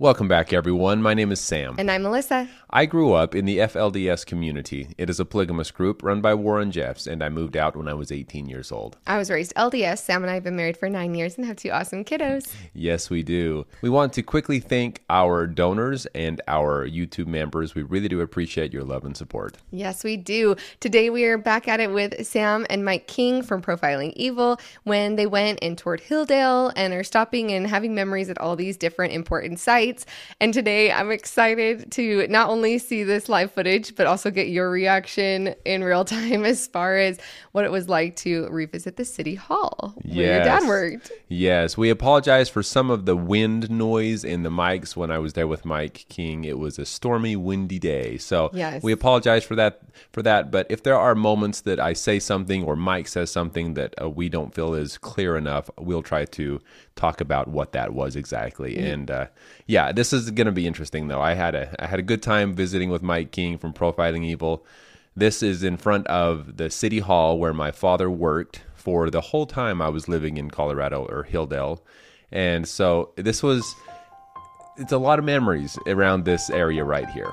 Welcome back, everyone. My name is Sam. And I'm Melissa. I grew up in the FLDS community. It is a polygamous group run by Warren Jeffs, and I moved out when I was 18 years old. I was raised LDS. Sam and I have been married for nine years and have two awesome kiddos. Yes, we do. We want to quickly thank our donors and our YouTube members. We really do appreciate your love and support. Yes, we do. Today we are back at it with Sam and Mike King from Profiling Evil when they went and toured Hildale and are stopping and having memories at all these different important sites. And today I'm excited to not only see this live footage, but also get your reaction in real time as far as what it was like to revisit the city hall where yes. your dad worked. Yes. We apologize for some of the wind noise in the mics when I was there with Mike King. It was a stormy, windy day. So yes. we apologize for that for that. But if there are moments that I say something or Mike says something that uh, we don't feel is clear enough, we'll try to talk about what that was exactly. Mm-hmm. And uh, yeah, this is going to be interesting though. I had a I had a good time visiting with Mike King from Profiling Evil. This is in front of the city hall where my father worked for the whole time I was living in Colorado or Hildale. And so this was it's a lot of memories around this area right here.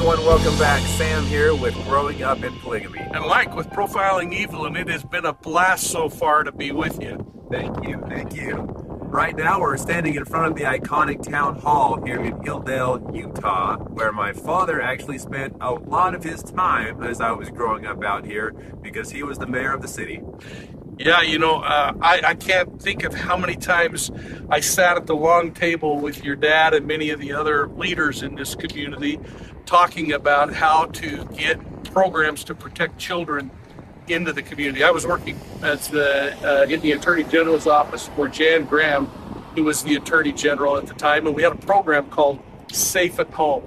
Everyone, welcome back. Sam here with Growing Up in Polygamy. And Mike with Profiling Evil, and it has been a blast so far to be with you. Thank you, thank you. Right now, we're standing in front of the iconic town hall here in Hildale, Utah, where my father actually spent a lot of his time as I was growing up out here because he was the mayor of the city. Yeah, you know, uh, I, I can't think of how many times I sat at the long table with your dad and many of the other leaders in this community talking about how to get programs to protect children into the community. I was working as the uh, in the Attorney General's office for Jan Graham, who was the Attorney General at the time, and we had a program called Safe at Home.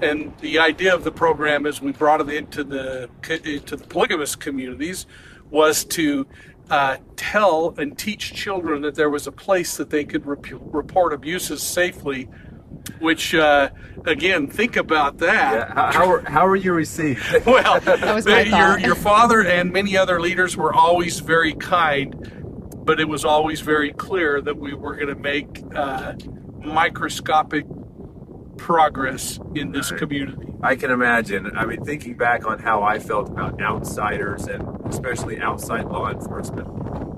And the idea of the program, as we brought it into the into the polygamous communities, was to uh, tell and teach children that there was a place that they could rep- report abuses safely which uh, again, think about that. Yeah. How, how, you received? well, your, your father and many other leaders were always very kind, but it was always very clear that we were going to make uh, microscopic progress in this community. I can imagine. I mean, thinking back on how I felt about outsiders and especially outside law enforcement,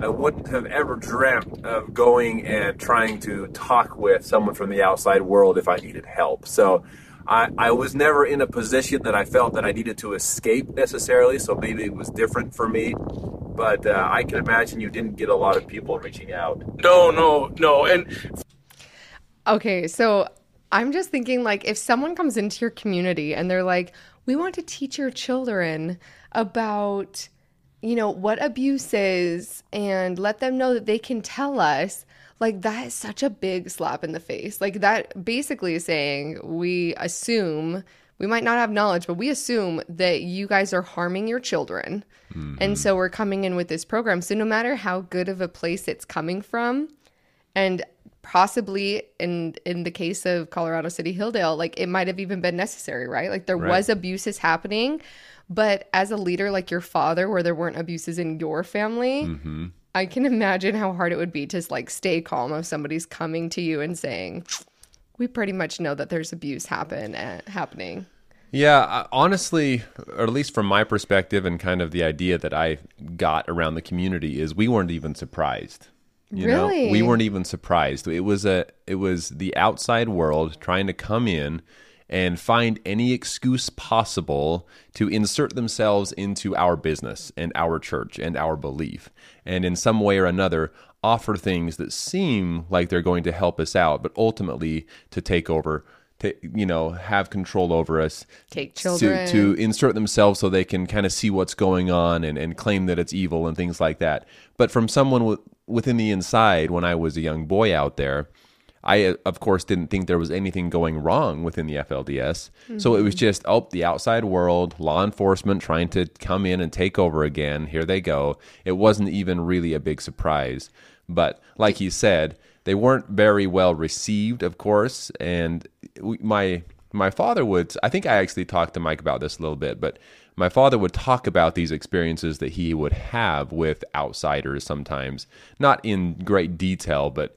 I wouldn't have ever dreamt of going and trying to talk with someone from the outside world if I needed help. So I, I was never in a position that I felt that I needed to escape necessarily. So maybe it was different for me. But uh, I can imagine you didn't get a lot of people reaching out. No, no, no. And okay, so I'm just thinking like if someone comes into your community and they're like, "We want to teach your children about you know what abuse is and let them know that they can tell us." Like that is such a big slap in the face. Like that basically is saying we assume we might not have knowledge, but we assume that you guys are harming your children. Mm-hmm. And so we're coming in with this program. So no matter how good of a place it's coming from, and possibly in in the case of Colorado City Hildale, like it might have even been necessary, right? Like there right. was abuses happening, but as a leader like your father, where there weren't abuses in your family, mm-hmm. I can imagine how hard it would be to like stay calm if somebody's coming to you and saying, "We pretty much know that there's abuse happen uh, happening." Yeah, honestly, or at least from my perspective, and kind of the idea that I got around the community is we weren't even surprised. You really? know, we weren't even surprised. It was a it was the outside world trying to come in and find any excuse possible to insert themselves into our business and our church and our belief. And in some way or another, offer things that seem like they're going to help us out, but ultimately to take over to you know have control over us take children to, to insert themselves so they can kind of see what's going on and, and claim that it's evil and things like that but from someone w- within the inside when i was a young boy out there i of course didn't think there was anything going wrong within the flds mm-hmm. so it was just oh the outside world law enforcement trying to come in and take over again. Here they go. It wasn't even really a big surprise. But like he said they weren't very well received, of course, and my my father would, I think I actually talked to Mike about this a little bit, but my father would talk about these experiences that he would have with outsiders sometimes, not in great detail, but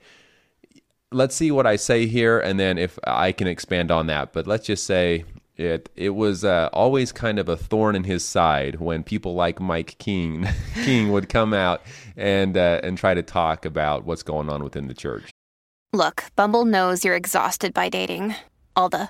let's see what I say here, and then if I can expand on that. But let's just say it it was uh, always kind of a thorn in his side when people like Mike King King would come out and uh, and try to talk about what's going on within the church. Look, Bumble knows you're exhausted by dating. All the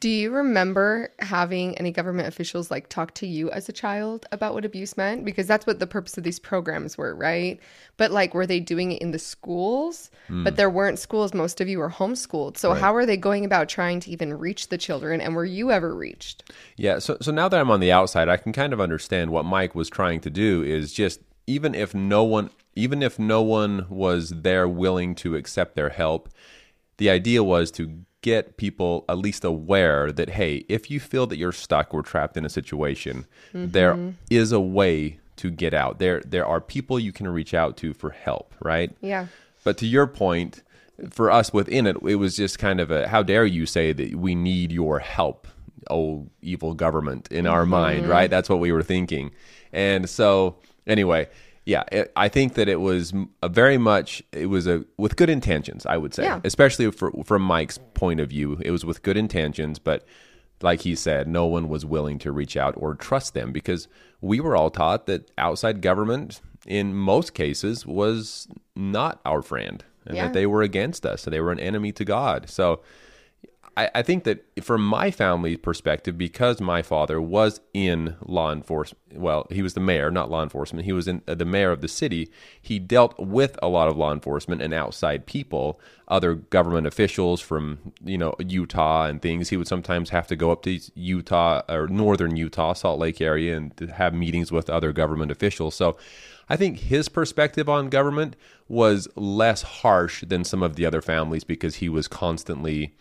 Do you remember having any government officials like talk to you as a child about what abuse meant? Because that's what the purpose of these programs were, right? But like, were they doing it in the schools? Mm. But there weren't schools. Most of you were homeschooled. So right. how are they going about trying to even reach the children? And were you ever reached? Yeah. So so now that I'm on the outside, I can kind of understand what Mike was trying to do. Is just even if no one, even if no one was there willing to accept their help, the idea was to get people at least aware that hey, if you feel that you're stuck or trapped in a situation, mm-hmm. there is a way to get out. There there are people you can reach out to for help, right? Yeah. But to your point, for us within it, it was just kind of a how dare you say that we need your help, oh evil government in our mm-hmm. mind, right? That's what we were thinking. And so anyway, yeah, it, I think that it was a very much it was a with good intentions. I would say, yeah. especially for, from Mike's point of view, it was with good intentions. But like he said, no one was willing to reach out or trust them because we were all taught that outside government, in most cases, was not our friend and yeah. that they were against us. So they were an enemy to God. So I, I think that from my family's perspective, because my father was in law enforcement, well, he was the mayor, not law enforcement. He was in uh, the mayor of the city. He dealt with a lot of law enforcement and outside people, other government officials from you know Utah and things. He would sometimes have to go up to Utah or northern Utah, Salt Lake area, and have meetings with other government officials. So. I think his perspective on government was less harsh than some of the other families because he was constantly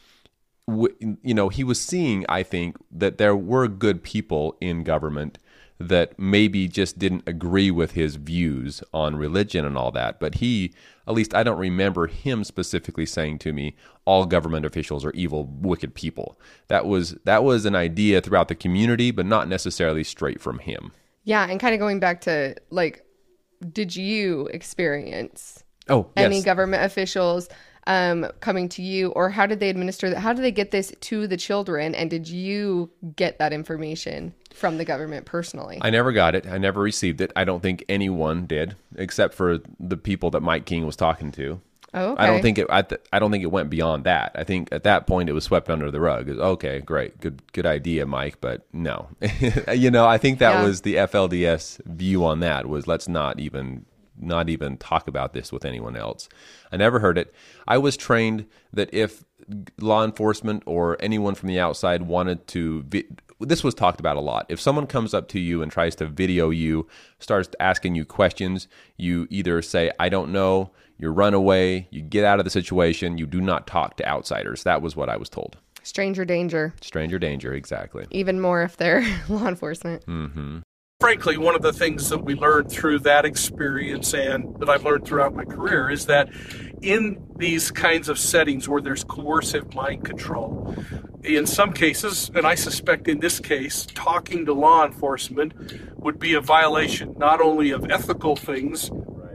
you know, he was seeing, I think, that there were good people in government that maybe just didn't agree with his views on religion and all that. But he, at least I don't remember him specifically saying to me, all government officials are evil, wicked people. That was that was an idea throughout the community, but not necessarily straight from him. Yeah, and kind of going back to like, did you experience oh yes. any government officials um, coming to you, or how did they administer that? How did they get this to the children? And did you get that information from the government personally? I never got it. I never received it. I don't think anyone did, except for the people that Mike King was talking to. Oh, okay. I don't think it. I, th- I, don't think it went beyond that. I think at that point it was swept under the rug. Was, okay, great, good, good idea, Mike. But no, you know, I think that yeah. was the FLDS view on that. Was let's not even not even talk about this with anyone else. I never heard it. I was trained that if law enforcement or anyone from the outside wanted to vi- this was talked about a lot. If someone comes up to you and tries to video you, starts asking you questions, you either say I don't know, you run away, you get out of the situation, you do not talk to outsiders. That was what I was told. Stranger danger. Stranger danger, exactly. Even more if they're law enforcement. Mm-hmm frankly, one of the things that we learned through that experience and that I've learned throughout my career is that in these kinds of settings where there's coercive mind control, in some cases, and I suspect in this case, talking to law enforcement would be a violation not only of ethical things,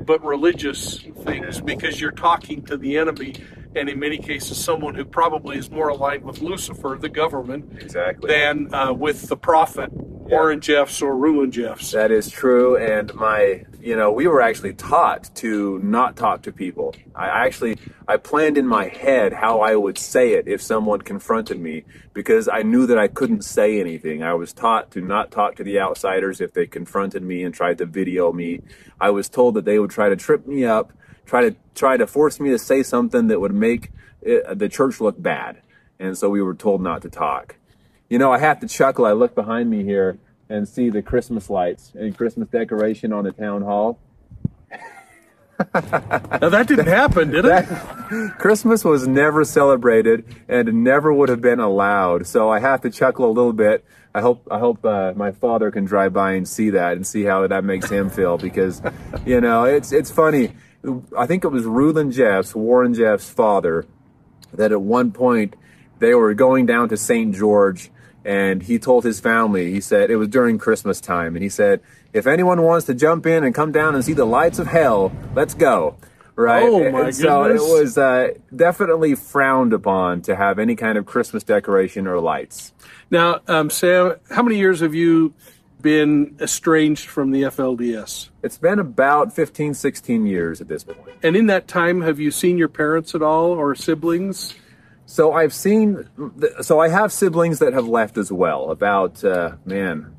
but religious things because you're talking to the enemy and in many cases someone who probably is more aligned with Lucifer, the government, exactly. than uh, with the prophet, yeah. Warren Jeffs or Rulon Jeffs. That is true, and my, you know, we were actually taught to not talk to people. I actually, I planned in my head how I would say it if someone confronted me because I knew that I couldn't say anything. I was taught to not talk to the outsiders if they confronted me and tried to video me. I was told that they would try to trip me up try to try to force me to say something that would make it, the church look bad. And so we were told not to talk. You know, I have to chuckle. I look behind me here and see the Christmas lights and Christmas decoration on the town hall. now that didn't happen, did it? Christmas was never celebrated and never would have been allowed. So I have to chuckle a little bit. I hope I hope uh, my father can drive by and see that and see how that makes him feel because, you know, it's it's funny. I think it was Rulon Jeffs, Warren Jeffs' father, that at one point they were going down to St. George and he told his family, he said, it was during Christmas time, and he said, if anyone wants to jump in and come down and see the lights of hell, let's go. Right. Oh my and so it was uh, definitely frowned upon to have any kind of Christmas decoration or lights. Now, um, Sam, how many years have you been estranged from the FLDS? It's been about 15, 16 years at this point. And in that time, have you seen your parents at all or siblings? So I've seen, so I have siblings that have left as well. About, uh, man,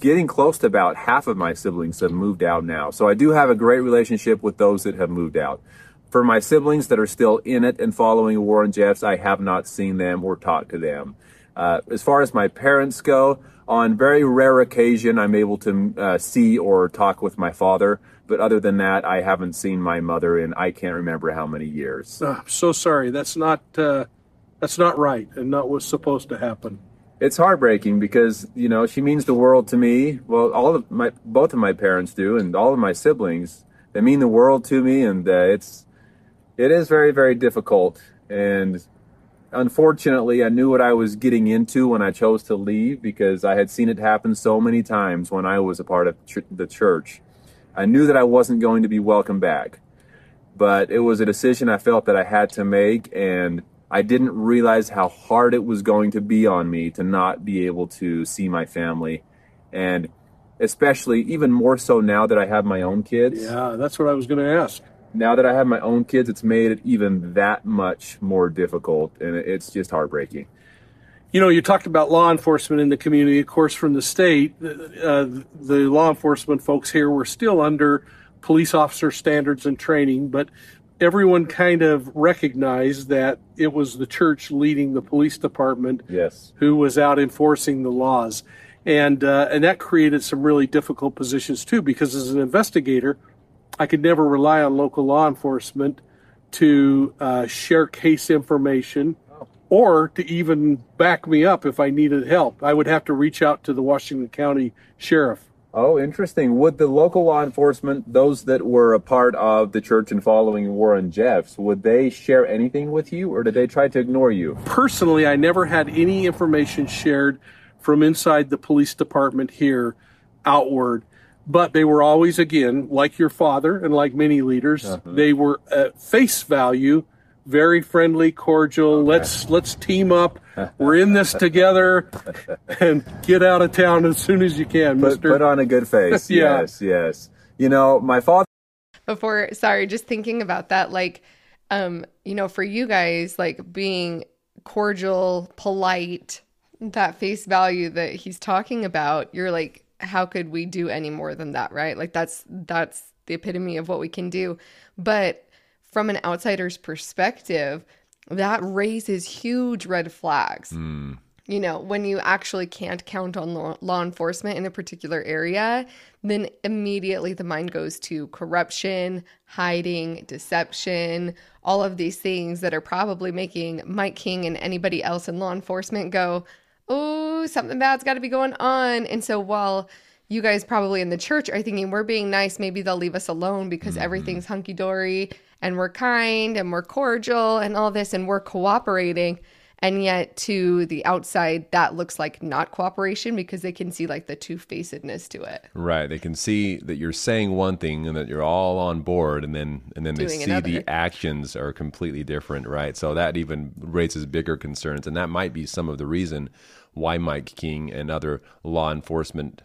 getting close to about half of my siblings have moved out now. So I do have a great relationship with those that have moved out. For my siblings that are still in it and following Warren Jeffs, I have not seen them or talked to them. Uh, as far as my parents go, on very rare occasion, I'm able to uh, see or talk with my father. But other than that, I haven't seen my mother in I can't remember how many years. Oh, I'm so sorry. That's not uh, that's not right and not what's supposed to happen. It's heartbreaking because you know she means the world to me. Well, all of my both of my parents do, and all of my siblings. They mean the world to me, and uh, it's it is very very difficult. And unfortunately, I knew what I was getting into when I chose to leave because I had seen it happen so many times when I was a part of ch- the church. I knew that I wasn't going to be welcome back, but it was a decision I felt that I had to make, and I didn't realize how hard it was going to be on me to not be able to see my family, and especially even more so now that I have my own kids. Yeah, that's what I was going to ask. Now that I have my own kids, it's made it even that much more difficult, and it's just heartbreaking you know, you talked about law enforcement in the community. Of course, from the state, uh, the law enforcement folks here were still under police officer standards and training, but everyone kind of recognized that it was the church leading the police department yes. who was out enforcing the laws. And, uh, and that created some really difficult positions too, because as an investigator, I could never rely on local law enforcement to uh, share case information or to even back me up if I needed help. I would have to reach out to the Washington County Sheriff. Oh, interesting. Would the local law enforcement, those that were a part of the church and following Warren Jeffs, would they share anything with you or did they try to ignore you? Personally, I never had any information shared from inside the police department here outward. But they were always, again, like your father and like many leaders, uh-huh. they were at face value very friendly, cordial. Okay. Let's let's team up. We're in this together, and get out of town as soon as you can, put, Mister. Put on a good face. yeah. Yes, yes. You know, my father. Before, sorry, just thinking about that, like, um, you know, for you guys, like being cordial, polite, that face value that he's talking about, you're like, how could we do any more than that, right? Like that's that's the epitome of what we can do, but from an outsider's perspective, that raises huge red flags. Mm. You know, when you actually can't count on law, law enforcement in a particular area, then immediately the mind goes to corruption, hiding, deception, all of these things that are probably making Mike King and anybody else in law enforcement go, oh, something bad's got to be going on. And so while you guys probably in the church are thinking we're being nice, maybe they'll leave us alone because mm-hmm. everything's hunky dory and we're kind and we're cordial and all this and we're cooperating. And yet, to the outside, that looks like not cooperation because they can see like the two facedness to it. Right. They can see that you're saying one thing and that you're all on board, and then and then Doing they see another. the actions are completely different. Right. So that even raises bigger concerns, and that might be some of the reason why Mike King and other law enforcement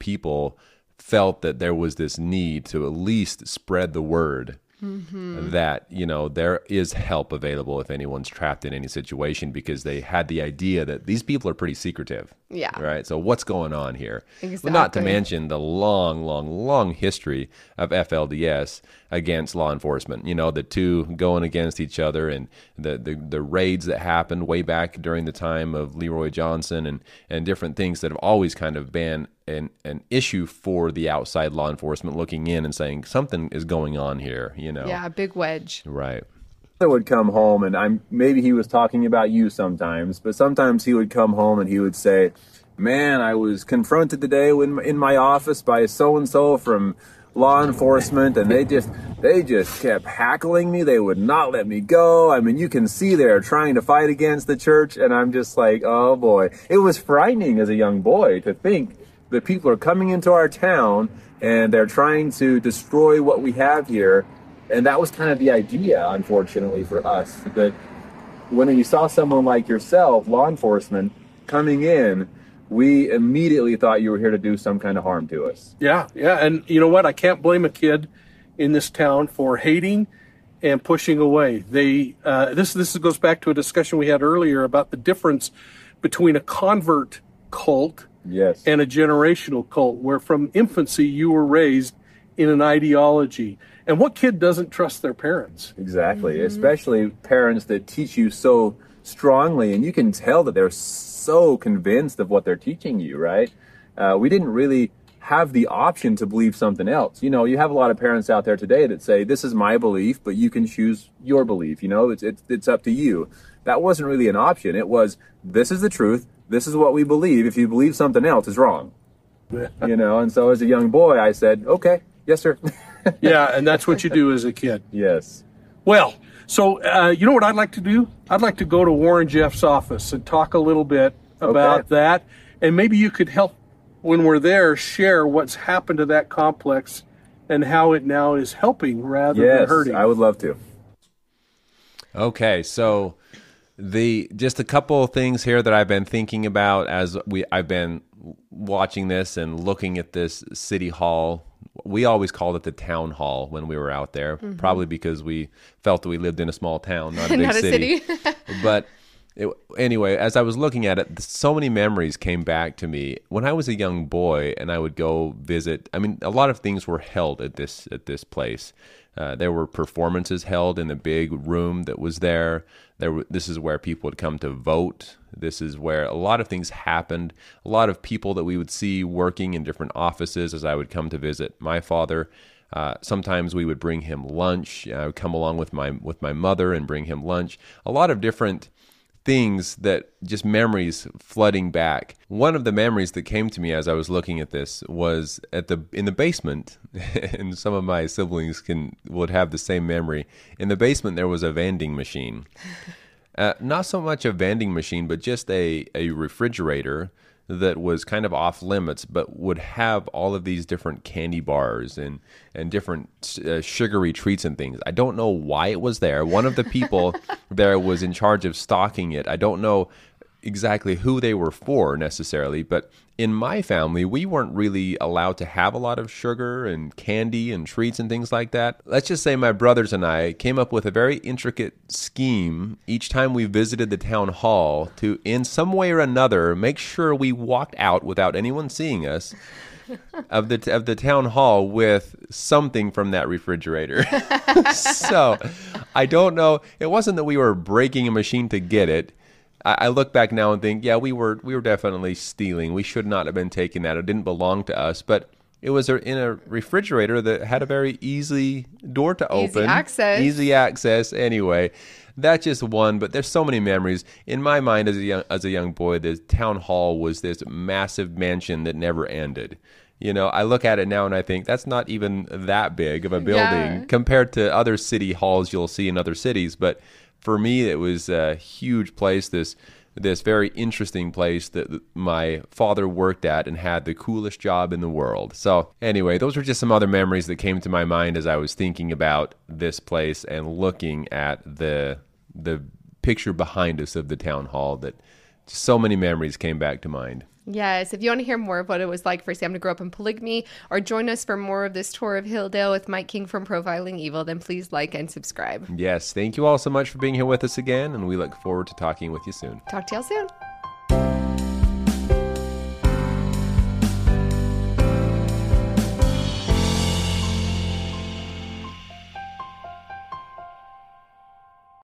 people felt that there was this need to at least spread the word mm-hmm. that you know there is help available if anyone's trapped in any situation because they had the idea that these people are pretty secretive Yeah. Right. So what's going on here? Exactly. Well, not to mention the long, long, long history of FLDS against law enforcement. You know, the two going against each other and the, the, the raids that happened way back during the time of Leroy Johnson and, and different things that have always kind of been an, an issue for the outside law enforcement looking in and saying something is going on here, you know. Yeah, big wedge. Right would come home and I'm maybe he was talking about you sometimes, but sometimes he would come home and he would say, "Man, I was confronted today when, in my office by so and so from law enforcement and they just they just kept hackling me. They would not let me go. I mean, you can see they're trying to fight against the church and I'm just like, "Oh boy." It was frightening as a young boy to think that people are coming into our town and they're trying to destroy what we have here and that was kind of the idea, unfortunately, for us that when you saw someone like yourself, law enforcement, coming in, we immediately thought you were here to do some kind of harm to us. Yeah, yeah. And you know what? I can't blame a kid in this town for hating and pushing away. They uh, this this goes back to a discussion we had earlier about the difference between a convert cult yes. and a generational cult, where from infancy you were raised in an ideology. And what kid doesn't trust their parents? Exactly, mm-hmm. especially parents that teach you so strongly, and you can tell that they're so convinced of what they're teaching you, right? Uh, we didn't really have the option to believe something else. You know, you have a lot of parents out there today that say, "This is my belief, but you can choose your belief." You know, it's it's, it's up to you. That wasn't really an option. It was, "This is the truth. This is what we believe. If you believe something else, is wrong." you know, and so as a young boy, I said, "Okay, yes, sir." yeah, and that's what you do as a kid. Yes. Well, so uh, you know what I'd like to do? I'd like to go to Warren Jeff's office and talk a little bit about okay. that, and maybe you could help when we're there share what's happened to that complex and how it now is helping rather yes, than hurting. I would love to. Okay, so the just a couple of things here that I've been thinking about as we I've been watching this and looking at this city hall we always called it the town hall when we were out there, mm-hmm. probably because we felt that we lived in a small town, not a big not city. A city. but it, anyway, as I was looking at it, so many memories came back to me when I was a young boy, and I would go visit. I mean, a lot of things were held at this at this place. Uh, there were performances held in the big room that was there. There, this is where people would come to vote. This is where a lot of things happened. A lot of people that we would see working in different offices as I would come to visit my father. Uh, sometimes we would bring him lunch. I would come along with my with my mother and bring him lunch. A lot of different things that just memories flooding back. One of the memories that came to me as I was looking at this was at the in the basement, and some of my siblings can would have the same memory. In the basement, there was a vending machine. Uh, not so much a vending machine, but just a, a refrigerator that was kind of off limits, but would have all of these different candy bars and and different uh, sugary treats and things. I don't know why it was there. One of the people there was in charge of stocking it. I don't know exactly who they were for necessarily, but in my family, we weren't really allowed to have a lot of sugar and candy and treats and things like that. Let's just say my brothers and I came up with a very intricate scheme each time we visited the town hall to, in some way or another, make sure we walked out without anyone seeing us. of the of the town hall with something from that refrigerator. so, I don't know. It wasn't that we were breaking a machine to get it. I, I look back now and think, yeah, we were we were definitely stealing. We should not have been taking that. It didn't belong to us, but it was in a refrigerator that had a very easy door to open, easy access, easy access. Anyway, that's just one. But there's so many memories in my mind as a young as a young boy. The town hall was this massive mansion that never ended. You know, I look at it now and I think that's not even that big of a building yeah. compared to other city halls you'll see in other cities. But for me, it was a huge place. This this very interesting place that my father worked at and had the coolest job in the world. So, anyway, those were just some other memories that came to my mind as I was thinking about this place and looking at the the picture behind us of the town hall that so many memories came back to mind. Yes. If you want to hear more of what it was like for Sam to grow up in polygamy or join us for more of this tour of Hildale with Mike King from Profiling Evil, then please like and subscribe. Yes. Thank you all so much for being here with us again, and we look forward to talking with you soon. Talk to y'all soon.